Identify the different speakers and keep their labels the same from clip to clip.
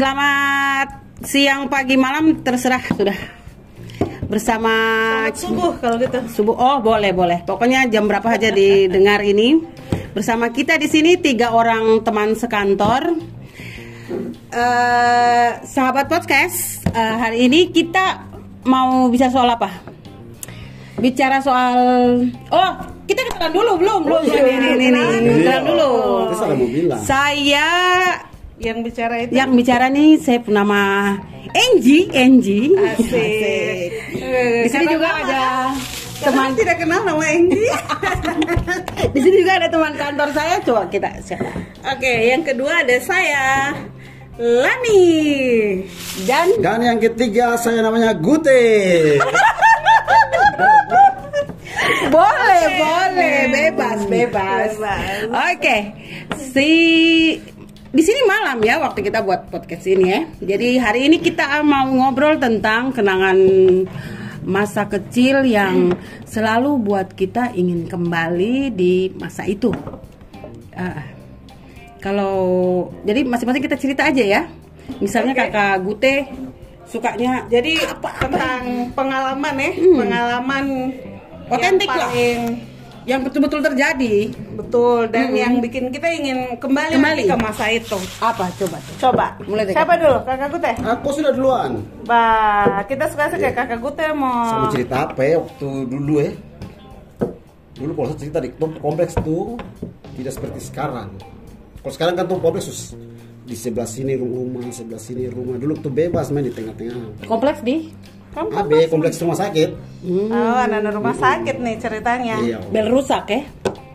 Speaker 1: Selamat siang, pagi, malam, terserah sudah. Bersama
Speaker 2: subuh kalau gitu.
Speaker 1: subuh. Oh, boleh, boleh. Pokoknya jam berapa aja didengar ini. Bersama kita di sini tiga orang teman sekantor. Eh, sahabat podcast, eh, hari ini kita mau bisa soal apa? Bicara soal Oh, kita kenalan dulu belum? Belum.
Speaker 2: iya.
Speaker 1: Ini, ini, ini. Kenalan dulu. Saya
Speaker 2: Yang bicara itu.
Speaker 1: yang bicara nih saya nama Enji, Enji.
Speaker 2: Asik.
Speaker 1: Di sini juga ada teman
Speaker 2: tidak kenal nama Enggi.
Speaker 1: di sini juga ada teman kantor saya. Coba kita siapa?
Speaker 2: Oke, yang kedua ada saya Lani.
Speaker 1: Dan
Speaker 3: Dan yang ketiga saya namanya Gute.
Speaker 1: boleh, boleh, bebas, bebas.
Speaker 2: Bebas.
Speaker 1: Oke, si di sini malam ya waktu kita buat podcast ini ya. Jadi hari ini kita mau ngobrol tentang kenangan masa kecil yang selalu buat kita ingin kembali di masa itu. Ah, kalau jadi masing-masing kita cerita aja ya. Misalnya
Speaker 2: Oke.
Speaker 1: kakak Gute sukanya
Speaker 2: Jadi tentang pengalaman ya,
Speaker 1: Hmm.
Speaker 2: pengalaman
Speaker 1: Otentik lah.
Speaker 2: paling
Speaker 1: yang betul-betul terjadi.
Speaker 2: betul dan
Speaker 1: Hmm.
Speaker 2: yang bikin kita ingin kembali,
Speaker 1: Kembali.
Speaker 2: ke masa itu.
Speaker 1: Apa coba? tuh?
Speaker 2: Coba.
Speaker 1: Mulai dari
Speaker 2: Siapa dulu? Kakak Gute.
Speaker 3: Aku sudah duluan.
Speaker 2: Bah, kita suka saja kakak Gute
Speaker 3: Saya
Speaker 2: mau
Speaker 3: mau cerita apa ya waktu dulu ya. Dulu kalau saya cerita di kompleks tuh tidak seperti sekarang. Kalau sekarang kan tuh kompleks sus- di sebelah sini rumah, sebelah sini rumah. Dulu tuh bebas main di tengah-tengah.
Speaker 1: Kompleks di
Speaker 2: Kamu
Speaker 3: AB kompleks rumah sakit.
Speaker 1: Hmm.
Speaker 2: Oh, anak-anak rumah sakit nih ceritanya.
Speaker 3: Iya.
Speaker 1: bel rusak ya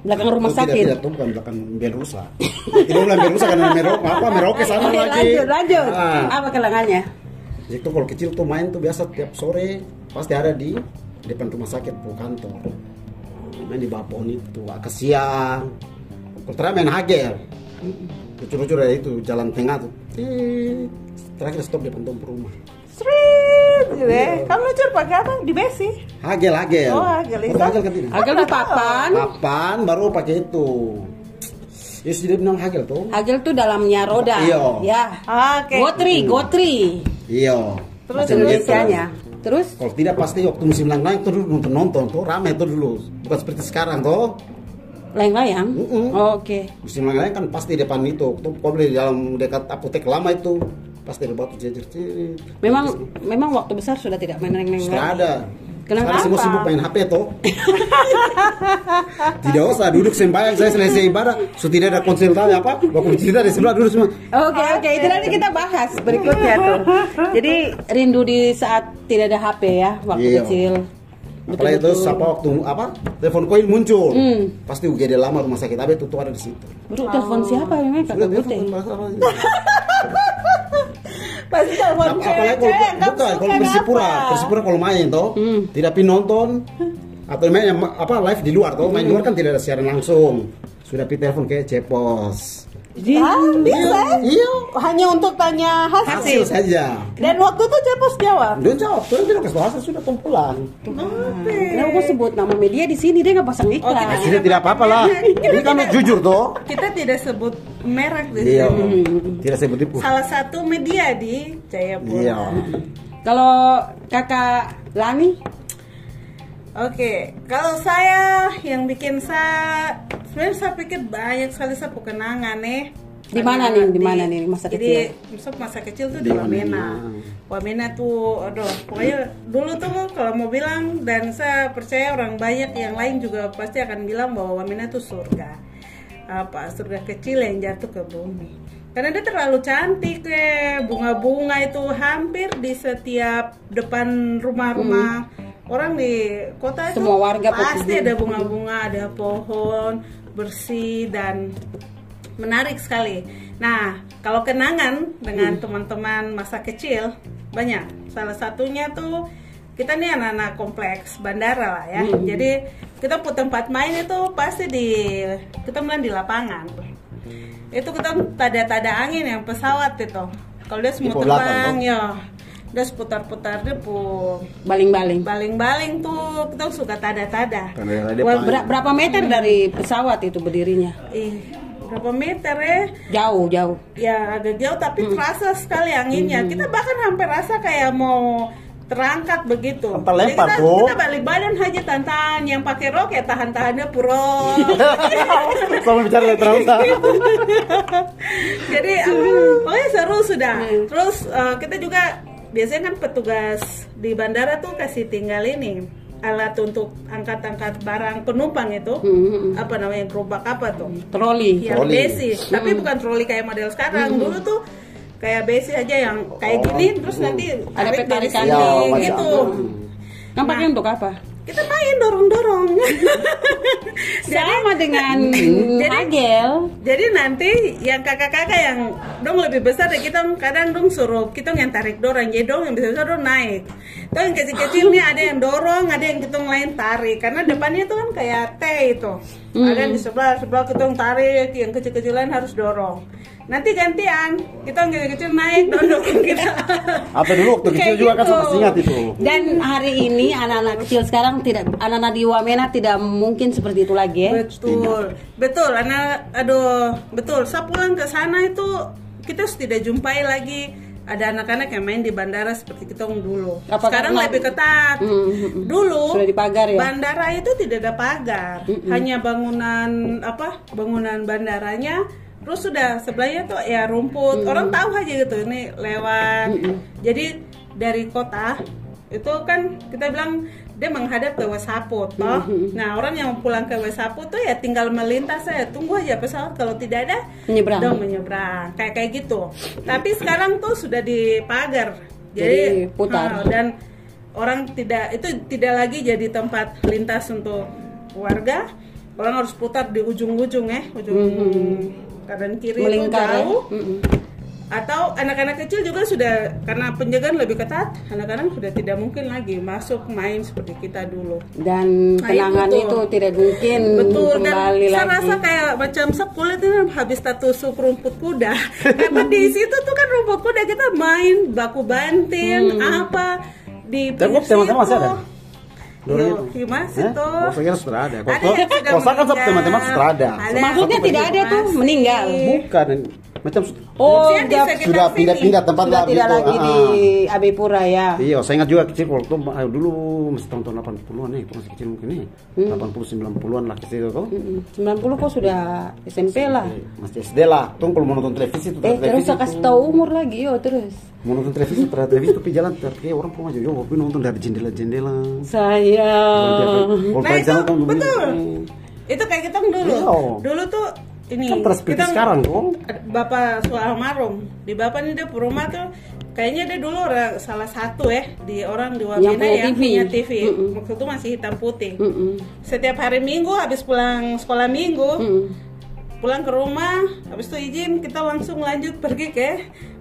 Speaker 1: belakang rumah
Speaker 3: Oh, tidak,
Speaker 1: sakit
Speaker 3: Tidak, tuh bukan belakang bel rusak. Tidak bilang bel rusak karena merok apa meroke sana
Speaker 1: Oke,
Speaker 3: lagi.
Speaker 1: lanjut lanjut
Speaker 3: Ah.
Speaker 1: apa kelangannya
Speaker 3: Jadi tuh kalau kecil tuh main tuh biasa tiap sore pasti ada di depan rumah sakit tuh kantor. Main di bawah pohon itu agak siang. Kalau terakhir main hagel. Lucu-lucu dari itu jalan tengah tuh. Terakhir stop depan tumpul rumah.
Speaker 2: Street gitu ya. Kamu lucu pakai apa? Di besi.
Speaker 3: Hagel hagel.
Speaker 2: Oh, hagel, itu.
Speaker 3: hagel kan tidak?
Speaker 1: Hagel di papan
Speaker 3: Papan baru pakai itu. Ya sudah bilang hagel tuh.
Speaker 1: Hagel tuh dalamnya roda
Speaker 3: Iya.
Speaker 1: ya
Speaker 2: Oke.
Speaker 1: gotri gotri
Speaker 3: Iya.
Speaker 2: Terus
Speaker 3: Macam gitu.
Speaker 1: Indonesianya terus
Speaker 3: Kalau tidak pasti waktu musim lang-lang tuh dulu nonton nonton tuh rame tuh dulu. Bukan seperti sekarang tuh.
Speaker 1: layang-layang
Speaker 3: Mm-mm.
Speaker 1: Oh, oke
Speaker 3: Musim lang kan pasti depan itu. Tuh kalau di dalam dekat apotek lama itu pasti ada batu jajar.
Speaker 1: Memang memang waktu besar sudah tidak main neng neng
Speaker 3: Sudah ada.
Speaker 1: Kenapa?
Speaker 3: Sekarang semua sibuk main HP tuh. tidak usah duduk sembahyang saya selesai ibadah. So tidak ada konsultasi apa. Waktu cerita di sebelah duduk semua.
Speaker 1: Oke oke itu nanti kita bahas berikutnya tuh. Jadi rindu di saat tidak ada HP ya waktu
Speaker 3: Iya.
Speaker 1: kecil.
Speaker 3: Apalagi
Speaker 1: Betul-betul.
Speaker 3: terus apa waktu apa telepon koin muncul.
Speaker 1: Hmm.
Speaker 3: Pasti UGD lama rumah sakit AB itu tuh ada di situ.
Speaker 1: Bro, telepon siapa memang
Speaker 3: Sudah telepon bahasa apa?
Speaker 2: Pasti telepon
Speaker 3: Ap- apalagi kalau
Speaker 2: kamu
Speaker 3: bukan kalau Persipura,
Speaker 2: apa?
Speaker 3: Persipura kalau main toh,
Speaker 1: Hmm.
Speaker 3: tidak pi nonton atau main apa live di luar toh, main di luar kan tidak ada siaran langsung. Sudah pi telepon ke Cepos.
Speaker 1: Jadi,
Speaker 2: Ah, bisa.
Speaker 3: Iya,
Speaker 2: Hanya untuk tanya
Speaker 3: hasil
Speaker 2: hasil.
Speaker 3: saja.
Speaker 2: Dan waktu itu Cepos jawab.
Speaker 3: Dia jawab, tuh tidak kasih hasil sudah tuh pulang.
Speaker 1: Kenapa kau sebut nama media di sini dia nggak pasang iklan?
Speaker 2: Oh, kita
Speaker 3: Tidak tidak apa-apa lah. Ini kan jujur toh.
Speaker 2: Kita tidak sebut merek di
Speaker 3: Iya,
Speaker 2: sini.
Speaker 3: tidak sebut tipu.
Speaker 2: Salah satu media di Jayapura.
Speaker 3: Iya.
Speaker 1: Kalau kakak Lani,
Speaker 2: Oke, kalau saya yang bikin saya sebenarnya saya pikir banyak sekali saya kenangan nih.
Speaker 1: Di mana nih? Di mana nih masa
Speaker 2: Jadi masa masa kecil tuh di
Speaker 3: Di
Speaker 2: Wamena.
Speaker 3: Wamena.
Speaker 2: Wamena tuh, aduh, pokoknya dulu tuh kalau mau bilang dan saya percaya orang banyak yang lain juga pasti akan bilang bahwa Wamena tuh surga. Apa surga kecil yang jatuh ke bumi. Karena dia terlalu cantik deh, bunga-bunga itu hampir di setiap depan rumah-rumah orang di kota itu
Speaker 1: Semua warga
Speaker 2: pasti ada bunga-bunga, ada pohon bersih dan menarik sekali. Nah, kalau kenangan dengan teman-teman masa kecil banyak. Salah satunya tuh kita nih anak-anak kompleks bandara lah ya. Jadi kita pun tempat main itu pasti di kita main di lapangan. Itu kita tada-tada angin yang pesawat itu. Kalau dia semua terbang ya, dia seputar-putar dia pun
Speaker 1: baling-baling.
Speaker 2: baling-baling tuh kita suka tada-tada.
Speaker 3: Paling-
Speaker 1: Ber- berapa meter dari pesawat itu berdirinya?
Speaker 2: Ih, berapa meter ya
Speaker 1: Jauh, jauh.
Speaker 2: ya agak jauh tapi terasa sekali anginnya kita bahkan hampir rasa kayak mau terangkat begitu
Speaker 3: Apa
Speaker 2: Jadi
Speaker 3: lempar,
Speaker 2: kita,
Speaker 3: Bu?
Speaker 2: kita balik badan aja tantan yang pakai rok ya tahan tahannya puro
Speaker 3: Sama bicara terus.
Speaker 2: jadi pokoknya seru sudah terus eh, kita juga biasanya kan petugas di bandara tuh kasih tinggal ini alat untuk angkat-angkat barang penumpang itu
Speaker 1: Hmm.
Speaker 2: apa namanya gerobak apa tuh?
Speaker 1: Troli.
Speaker 2: yang
Speaker 3: Troli.
Speaker 2: besi. Tapi bukan troli kayak model sekarang. Dulu tuh kayak besi aja yang kayak gini terus nanti
Speaker 1: Ada
Speaker 2: tarik dari sini
Speaker 3: Ya,
Speaker 2: gitu.
Speaker 1: Kan pakai untuk apa?
Speaker 2: Kita main dorong dorong
Speaker 1: Sama dengan hagel.
Speaker 2: jadi nanti yang kakak-kakak yang dong lebih besar ya kita kadang dong suruh kita yang tarik dorong. Jadi dong yang besar besar dong naik. Tuh yang kecil-kecil nih ada yang dorong ada yang kita lain tarik. Karena depannya itu kan kayak T itu. Ada yang di sebelah sebelah kita tarik yang kecil-kecilan harus dorong nanti gantian kita yang kecil-kecil naik dorongin kita
Speaker 3: Atau dulu waktu kecil juga kan
Speaker 2: gitu.
Speaker 3: sempat ingat itu.
Speaker 1: Dan hari ini anak-anak kecil sekarang tidak anak-anak di Wamena tidak mungkin seperti itu lagi ya.
Speaker 2: Betul, betul. Anak, aduh, betul. Saya pulang ke sana itu kita sudah tidak jumpai lagi ada anak-anak yang main di bandara seperti kita dulu.
Speaker 1: Apa
Speaker 2: Sekarang
Speaker 1: karena-
Speaker 2: lebih ketat.
Speaker 1: Hmm, hmm, hmm.
Speaker 2: Dulu
Speaker 1: Sudah dipagar ya?
Speaker 2: Bandara itu tidak ada pagar, hanya bangunan apa? Bangunan bandaranya. Terus sudah sebelahnya tuh ya rumput. Orang tahu aja gitu ini lewat. Jadi dari kota itu kan kita bilang dia menghadap ke Wesapu toh. Nah, orang yang pulang ke Wesapu tuh ya tinggal melintas saya tunggu aja pesawat kalau tidak ada
Speaker 1: Menyeberang.
Speaker 2: dong menyeberang. Kayak kayak gitu. Tapi sekarang tuh sudah dipagar.
Speaker 1: Jadi
Speaker 2: Jadi,
Speaker 1: putar.
Speaker 2: dan orang tidak itu tidak lagi jadi tempat lintas untuk warga. Orang harus putar di ujung-ujung ya, ujung kanan kiri itu
Speaker 1: Melingkar ya.
Speaker 2: jauh
Speaker 1: Mm-mm.
Speaker 2: atau anak-anak kecil juga sudah karena penjagaan lebih ketat anak-anak sudah tidak mungkin lagi masuk main seperti kita dulu
Speaker 1: Dan
Speaker 2: Nah,
Speaker 1: kenangan
Speaker 2: itu
Speaker 1: itu, tidak mungkin
Speaker 2: betul dan
Speaker 1: kembali
Speaker 2: saya
Speaker 1: lagi.
Speaker 2: rasa kayak macam sekulit ini habis tusuk rumput kuda karena di situ tuh kan rumput kuda kita main baku banting
Speaker 1: Hmm.
Speaker 2: apa di
Speaker 3: Tapi
Speaker 2: pinggir
Speaker 3: teman-teman masih
Speaker 2: situ.
Speaker 3: ada? Dulu
Speaker 2: Yo,
Speaker 3: itu.
Speaker 2: iya, masih
Speaker 3: Hah?
Speaker 2: tuh.
Speaker 3: Oh, saya kira sudah ada. Kalau
Speaker 2: Ada yang sudah
Speaker 3: kalau saya kan teman-teman sudah ada.
Speaker 2: Ada.
Speaker 1: Maksudnya tidak ada tuh meninggal.
Speaker 3: Bukan, macam
Speaker 1: Oh,
Speaker 3: sudah
Speaker 2: sini.
Speaker 3: pindah-pindah tempat
Speaker 1: sudah
Speaker 3: lah
Speaker 1: tidak
Speaker 3: gitu.
Speaker 1: lagi
Speaker 3: Ah,
Speaker 1: di Abe Pura ya.
Speaker 3: Iya, saya ingat juga kecil tuh ah, dulu masih tahun-tahun 80-an nih, itu masih kecil mungkin nih. 80 90-an lah kecil itu tuh.
Speaker 1: Mm-mm. 90 kok sudah SMP lah.
Speaker 3: Masih SD lah. Tuh kalau mau nonton televisi tuh
Speaker 1: Eh terus kasih tahu umur lagi yo terus.
Speaker 3: Mau nonton televisi terhadap televisi tapi jalan tapi orang pulang aja yo tapi nonton dari jendela-jendela.
Speaker 1: Saya.
Speaker 2: Nah itu
Speaker 3: jalan
Speaker 2: betul. Itu kayak kita dulu.
Speaker 3: Iya.
Speaker 2: Dulu tuh ini
Speaker 3: Kan seperti
Speaker 2: kita-
Speaker 3: sekarang tuh.
Speaker 2: Bapak suara almarhum di bapak ini dia rumah tuh kayaknya dia dulu orang salah satu ya di orang di Wamena
Speaker 1: Yang punya
Speaker 2: yang
Speaker 1: TV.
Speaker 2: punya TV.
Speaker 1: Mm-mm.
Speaker 2: Waktu itu masih hitam putih.
Speaker 1: Mm-mm.
Speaker 2: Setiap hari Minggu habis pulang sekolah Minggu
Speaker 1: Mm-mm.
Speaker 2: pulang ke rumah habis itu izin kita langsung lanjut pergi ke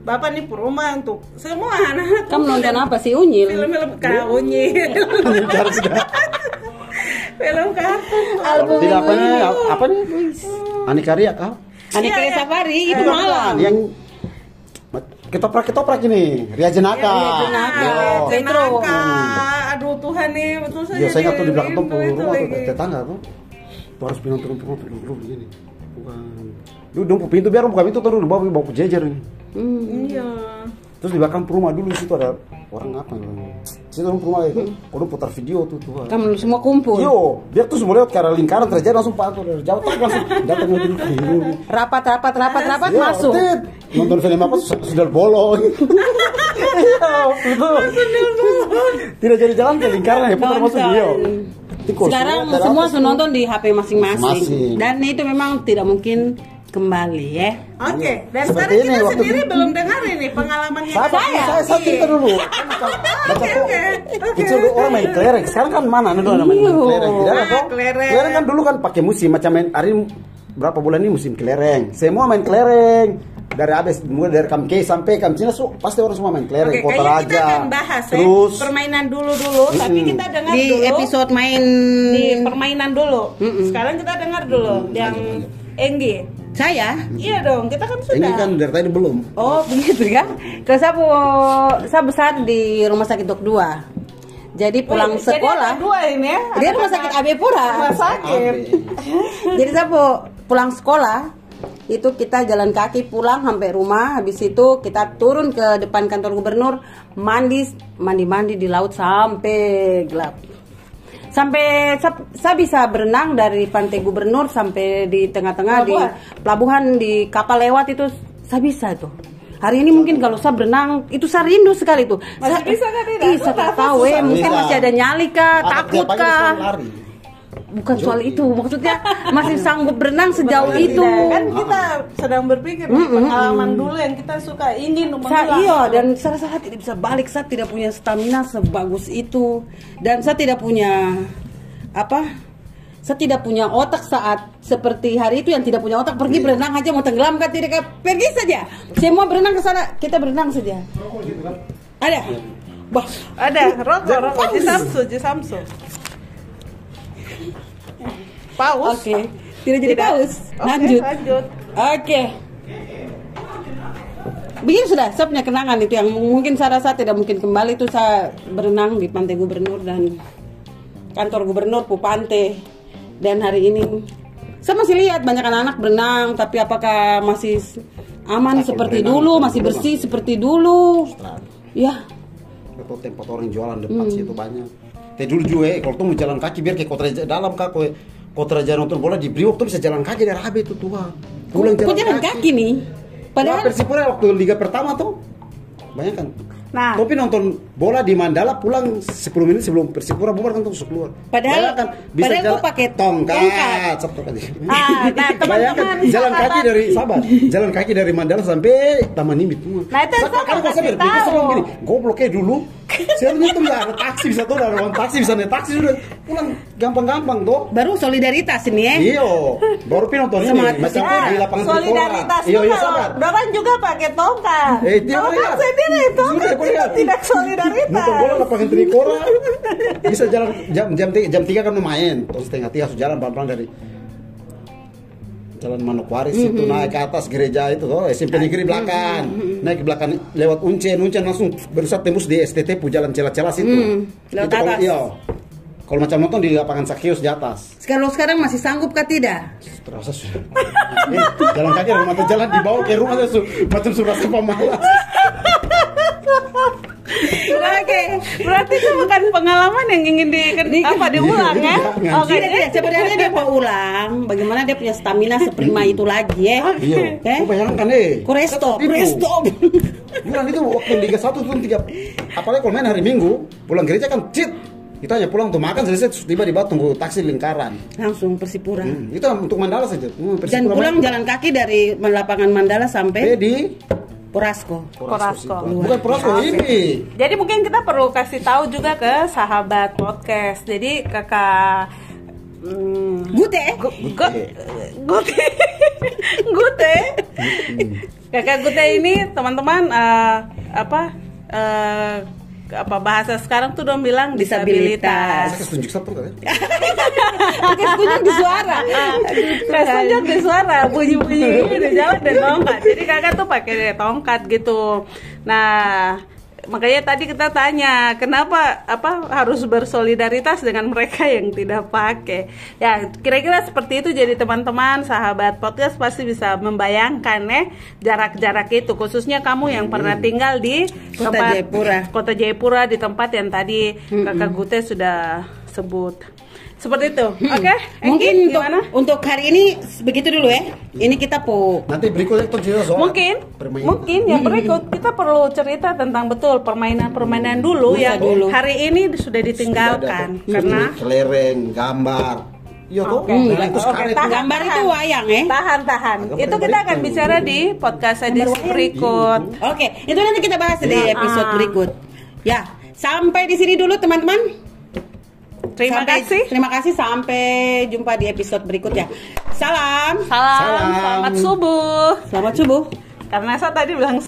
Speaker 2: bapak nih ke rumah untuk semua anak-anak
Speaker 1: Kamu nonton apa sih Unyil?
Speaker 2: film-film kau unyil film kartun
Speaker 1: Album
Speaker 3: Tidak apa nih? Apa nih?
Speaker 2: Iya,
Speaker 1: kayak
Speaker 2: iya.
Speaker 1: safari itu malam.
Speaker 3: yang ketoprak ketoprak ini Ria Jenaka.
Speaker 1: Iya, Ria Jenaka.
Speaker 2: Aduh Tuhan nih betul saja
Speaker 3: Iya, saya ingat tuh di belakang tuh rumah tuh tetangga tuh. Tuh harus pintu turun turun turun turun begini. Bukan. Lu dong pintu biar buka pintu terus bawa bawa jejer nih.
Speaker 1: Hmm.
Speaker 2: iya
Speaker 3: Terus di belakang rumah dulu di situ ada orang apa ya? Situ orang rumah itu. Kalau putar video tuh tuh.
Speaker 1: Kamu semua kumpul.
Speaker 3: Yo, dia tuh semua lewat ke arah lingkaran terjadi langsung pantau dari jauh tak langsung datang lagi dulu.
Speaker 1: Rapat rapat rapat rapat
Speaker 3: Iya,
Speaker 1: masuk.
Speaker 3: tit. Nonton film apa sudah bolong. Iya. Tidak jadi jalan ke lingkaran ya putar masuk dia.
Speaker 1: Sekarang semua nonton di HP. Masing-masing. Dan itu memang tidak mungkin kembali ya.
Speaker 2: oke dan
Speaker 3: Seperti
Speaker 2: sekarang
Speaker 3: ini,
Speaker 2: kita sendiri
Speaker 3: itu.
Speaker 2: belum dengar ini pengalaman
Speaker 3: Saya, saya, saya, saya cerita dulu. Baca
Speaker 2: Oke, oke,
Speaker 3: dulu orang main kelereng. Sekarang kan mana? Ada orang main
Speaker 1: Iya.
Speaker 3: kelereng. Tidak ada
Speaker 2: Ah,
Speaker 3: toh?
Speaker 2: kelereng.
Speaker 3: Kelereng kan dulu kan pakai musim macam main hari berapa bulan ini musim kelereng. Semua main kelereng. Dari abis mulai dari Kamke sampai Kamcina so, pasti orang semua main kelereng.
Speaker 2: Oke,
Speaker 3: Kota
Speaker 2: kita
Speaker 3: Raja.
Speaker 2: akan bahas
Speaker 3: Terus
Speaker 2: ya permainan dulu-dulu, tapi
Speaker 3: Mm-mm.
Speaker 2: kita dengar
Speaker 1: Di
Speaker 2: dulu
Speaker 1: episode main
Speaker 2: di permainan dulu. Sekarang kita dengar dulu yang Enggi.
Speaker 1: Saya.
Speaker 2: Iya dong, kita kan sudah.
Speaker 3: ini kan dari tadi belum.
Speaker 1: Oh begitu ya. Kalau saya, po- saya besar di rumah sakit Dok 2. Jadi pulang
Speaker 2: Wih, jadi
Speaker 1: sekolah.
Speaker 2: ada dua ini ya.
Speaker 1: Dia rumah sakit AB Pura.
Speaker 2: Rumah sakit.
Speaker 1: Jadi saya pulang sekolah itu kita jalan kaki pulang sampai rumah habis itu kita turun ke depan kantor gubernur mandi mandi mandi di laut sampai gelap sampai sa- saya bisa berenang dari pantai gubernur sampai di tengah-tengah di pelabuhan? di kapal lewat itu. Saya bisa tuh. Hari ini mungkin kalau saya berenang itu saya rindu sekali tuh.
Speaker 2: Masih
Speaker 1: Saya-
Speaker 2: bisa kan, Tidak?
Speaker 1: Ih, saya tak tahu eh mungkin masih ada nyali kah takut kah. Bukan soal itu maksudnya masih sanggup berenang sejauh
Speaker 3: Betul,
Speaker 1: itu.
Speaker 2: Tidak, kan kita sedang berpikir nih, pengalaman dulu yang kita suka ingin
Speaker 1: Sa-
Speaker 2: mengulang.
Speaker 1: iya dan saya saya tidak bisa balik saya tidak punya stamina sebagus itu. Dan saya tidak punya apa saya tidak punya otak saat seperti hari itu yang tidak punya otak. Pergi berenang aja mau tenggelam kan tidak kan? Pergi saja. Semua berenang ke sana kita berenang saja. Ada? Bah.
Speaker 2: Ada rokok, rokok, jisamsu, jisamsu. Paus.
Speaker 1: oke tidak jadi
Speaker 2: Tidak.
Speaker 1: paus
Speaker 2: Oke,
Speaker 1: lanjut
Speaker 2: lanjut.
Speaker 1: Oke. Begini sudah, saya punya kenangan itu yang mungkin saya rasa tidak mungkin kembali itu saya berenang di pantai gubernur dan kantor gubernur Pupante dan hari ini saya masih lihat banyak anak-anak berenang tapi apakah masih aman seperti
Speaker 3: berenang,
Speaker 1: dulu, masih bersih seperti dulu?
Speaker 3: Setelah
Speaker 1: Ya,
Speaker 3: itu tempat orang jualan depan situ banyak. Teh dulu juga eh, kalau tuh mau jalan kaki biar ke kota dalam kak kota raja nonton bola di Brimob tuh bisa jalan kaki dari HB itu Tuhan. Pulang
Speaker 1: kok jalan kaki nih?
Speaker 3: Padahal
Speaker 1: Padahal
Speaker 3: Persipura waktu Liga pertama tuh banyak kan.
Speaker 2: Nah.
Speaker 3: Tapi nonton bola di Mandala pulang 10 menit sebelum Persipura bubar kan tuh keluar.
Speaker 1: Padahal-
Speaker 3: Bayangkan, bisa
Speaker 1: padahal
Speaker 3: jalan
Speaker 1: pakai
Speaker 3: tongkat.
Speaker 1: tongkat.
Speaker 3: Kan.
Speaker 2: Ah, nah, teman-teman,
Speaker 3: Bayangkan, jalan kaki dari sabar, jalan kaki dari Mandala sampai Taman Nimit semua.
Speaker 2: Nah, itu saya
Speaker 3: kan
Speaker 2: kasih
Speaker 3: berpikir
Speaker 2: tahu.
Speaker 3: sebelum gini, Seharusnya tuh nggak ada taksi bisa tuh, ada uang taksi bisa naik taksi sudah pulang gampang-gampang tuh.
Speaker 1: baru solidaritas ini ya.
Speaker 3: Iyo, baru pin nonton ini macam
Speaker 1: Persipura.
Speaker 3: di lapangan
Speaker 2: solidaritas
Speaker 3: Iya, iya
Speaker 2: kalau
Speaker 3: sabar.
Speaker 2: orang juga pakai tongkat.
Speaker 3: Eh, dia
Speaker 2: sendiri tongkat
Speaker 3: Sudah, kau
Speaker 2: itu
Speaker 3: lihat.
Speaker 2: tidak solidaritas.
Speaker 3: Nonton bola lapangan Trikora bisa jalan jam jam tiga, jam tiga kan main terus setengah tiga harus jalan pelan-pelan dari Jalan Manokwari
Speaker 1: Mhm.
Speaker 3: itu naik ke atas gereja itu tuh SMP negeri belakang. Naik ke belakang lewat Uncen Uncen langsung berusaha tembus di STT pu jalan celah-celah situ.
Speaker 1: Mhm, lewat
Speaker 3: itu kalau
Speaker 1: atas.
Speaker 3: iya. Kalau macam nonton di lapangan Sakius di atas.
Speaker 1: Sekarang sekarang masih sanggup kah? Tidak?
Speaker 3: terasa sudah eh, jalan kaki mata jalan dibawa ke rumah macam surat pemalas
Speaker 2: Oke, berarti itu bukan pengalaman yang ingin di, apa diulang ya?
Speaker 3: Jangan.
Speaker 2: Oke,
Speaker 1: Tidak, tidak. Sebenarnya dia mau ulang. Bagaimana dia punya stamina seprima itu lagi ya?
Speaker 3: iya kau bayangkan eh
Speaker 1: Kau resto,
Speaker 3: Itu.
Speaker 1: resto.
Speaker 3: Bulan itu waktu Liga 1 tuh tiga apalagi kalau main hari Minggu pulang gereja kan cit kita hanya pulang untuk makan selesai tiba di batu tunggu taksi lingkaran
Speaker 1: Langsung Persipura.
Speaker 3: Hmm, itu untuk Mandala saja Hmm,
Speaker 1: Dan pulang
Speaker 3: main.
Speaker 1: jalan kaki dari lapangan Mandala sampai
Speaker 3: di
Speaker 1: Porasko.
Speaker 3: situ. bukan Porasko ini
Speaker 2: Jadi mungkin kita perlu kasih tahu juga ke sahabat podcast. Jadi kakak hmm,
Speaker 1: Gute.
Speaker 2: Gu- Gute Gute Kakak Gute ini teman-teman eh, apa eh, apa bahasa sekarang tuh dong bilang disabilitas.
Speaker 1: Disabilitas.
Speaker 3: saya tunjuk satu kan?
Speaker 1: Pakai sekunjung di suara.
Speaker 2: Kayak tunjuk di suara bunyi-bunyi di jalan dan tongkat. Jadi kakak tuh pakai tongkat gitu. Nah, makanya tadi kita tanya kenapa apa harus bersolidaritas dengan mereka yang tidak pakai. Ya, kira-kira seperti itu jadi teman-teman sahabat podcast pasti bisa membayangkan ya jarak-jarak itu khususnya kamu yang pernah tinggal di
Speaker 1: Kota
Speaker 2: tempat-
Speaker 1: Jayapura.
Speaker 2: Kota Jayapura di tempat yang tadi Kakak Gute sudah sebut. Seperti itu. Oke, Engki,
Speaker 1: Mungkin untuk,
Speaker 2: gimana?
Speaker 1: untuk hari ini begitu dulu ya. Ini kita po
Speaker 3: nanti berikutnya itu cerita soal
Speaker 2: mungkin
Speaker 3: permainan.
Speaker 2: mungkin yang berikut kita perlu cerita tentang betul permainan-permainan dulu
Speaker 1: Masa
Speaker 2: yang
Speaker 1: dulu.
Speaker 2: hari ini sudah ditinggalkan
Speaker 3: Sudah ada tuh.
Speaker 2: karena
Speaker 3: kelereng gambar iya tuh
Speaker 2: Oke.
Speaker 3: Nah, itu
Speaker 2: Oke, tahan,
Speaker 1: Gambar itu wayang, ya?
Speaker 2: Tahan, tahan.
Speaker 3: Gambar
Speaker 2: Itu kita akan bicara di podcast edisi berikut.
Speaker 1: Oke, itu nanti kita bahas di episode
Speaker 2: Ah.
Speaker 1: berikut. Ya, sampai di sini dulu teman-teman.
Speaker 2: Terima
Speaker 1: Sampai-
Speaker 2: kasih.
Speaker 1: Terima kasih sampai jumpa di episode berikutnya. Salam.
Speaker 2: Salam,
Speaker 3: Salam.
Speaker 2: selamat subuh.
Speaker 1: Selamat subuh.
Speaker 2: Karena saya tadi bilang